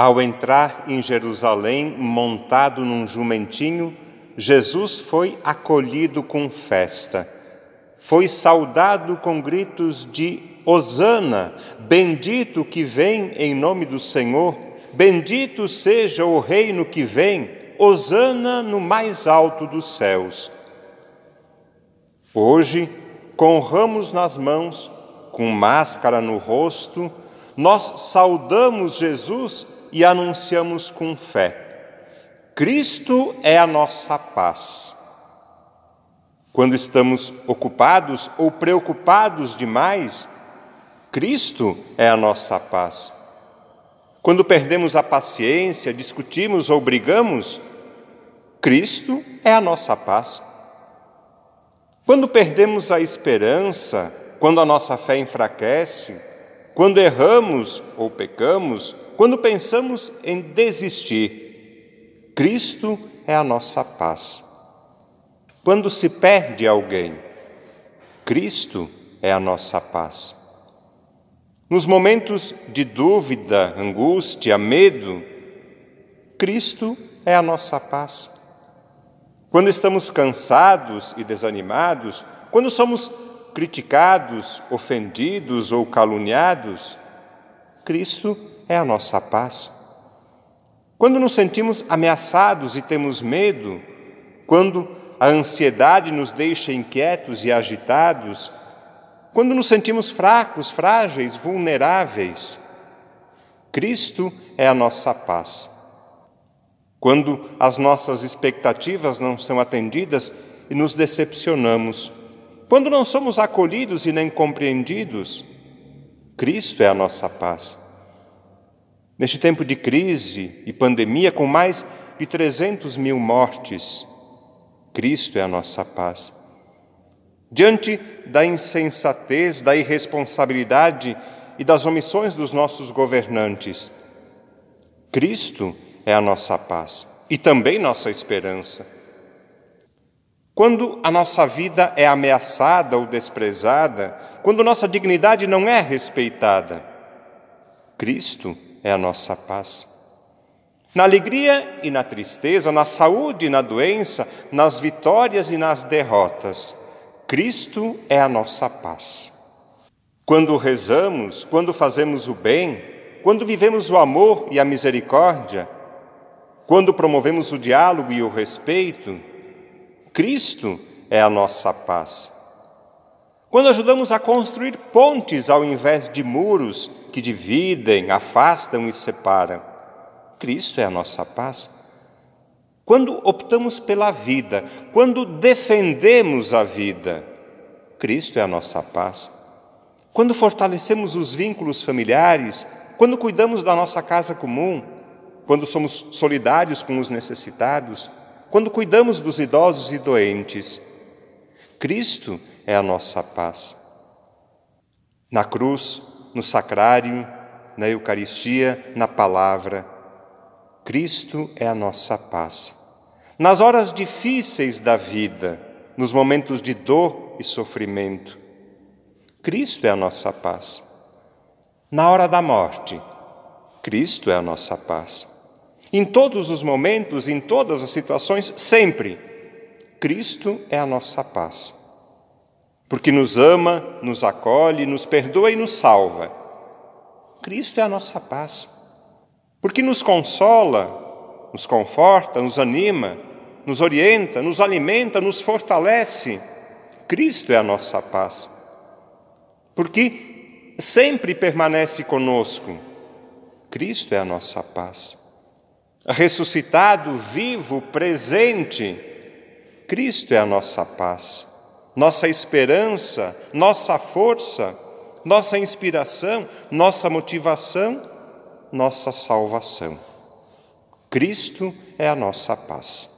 Ao entrar em Jerusalém montado num jumentinho, Jesus foi acolhido com festa. Foi saudado com gritos de Hosana, bendito que vem em nome do Senhor, bendito seja o reino que vem, Hosana no mais alto dos céus. Hoje, com ramos nas mãos, com máscara no rosto, nós saudamos Jesus e anunciamos com fé. Cristo é a nossa paz. Quando estamos ocupados ou preocupados demais, Cristo é a nossa paz. Quando perdemos a paciência, discutimos ou brigamos, Cristo é a nossa paz. Quando perdemos a esperança, quando a nossa fé enfraquece, quando erramos ou pecamos, quando pensamos em desistir, Cristo é a nossa paz. Quando se perde alguém, Cristo é a nossa paz. Nos momentos de dúvida, angústia, medo, Cristo é a nossa paz. Quando estamos cansados e desanimados, quando somos criticados, ofendidos ou caluniados, Cristo é a nossa paz. Quando nos sentimos ameaçados e temos medo, quando a ansiedade nos deixa inquietos e agitados, quando nos sentimos fracos, frágeis, vulneráveis, Cristo é a nossa paz. Quando as nossas expectativas não são atendidas e nos decepcionamos, quando não somos acolhidos e nem compreendidos, Cristo é a nossa paz. Neste tempo de crise e pandemia, com mais de 300 mil mortes, Cristo é a nossa paz. Diante da insensatez, da irresponsabilidade e das omissões dos nossos governantes, Cristo é a nossa paz e também nossa esperança. Quando a nossa vida é ameaçada ou desprezada, quando nossa dignidade não é respeitada, Cristo é a nossa paz. Na alegria e na tristeza, na saúde e na doença, nas vitórias e nas derrotas, Cristo é a nossa paz. Quando rezamos, quando fazemos o bem, quando vivemos o amor e a misericórdia, quando promovemos o diálogo e o respeito, Cristo é a nossa paz. Quando ajudamos a construir pontes ao invés de muros que dividem, afastam e separam, Cristo é a nossa paz. Quando optamos pela vida, quando defendemos a vida, Cristo é a nossa paz. Quando fortalecemos os vínculos familiares, quando cuidamos da nossa casa comum, quando somos solidários com os necessitados, quando cuidamos dos idosos e doentes, Cristo é a nossa paz. Na cruz, no sacrário, na Eucaristia, na palavra, Cristo é a nossa paz. Nas horas difíceis da vida, nos momentos de dor e sofrimento, Cristo é a nossa paz. Na hora da morte, Cristo é a nossa paz. Em todos os momentos, em todas as situações, sempre, Cristo é a nossa paz. Porque nos ama, nos acolhe, nos perdoa e nos salva. Cristo é a nossa paz. Porque nos consola, nos conforta, nos anima, nos orienta, nos alimenta, nos fortalece. Cristo é a nossa paz. Porque sempre permanece conosco. Cristo é a nossa paz ressuscitado, vivo, presente. Cristo é a nossa paz, nossa esperança, nossa força, nossa inspiração, nossa motivação, nossa salvação. Cristo é a nossa paz.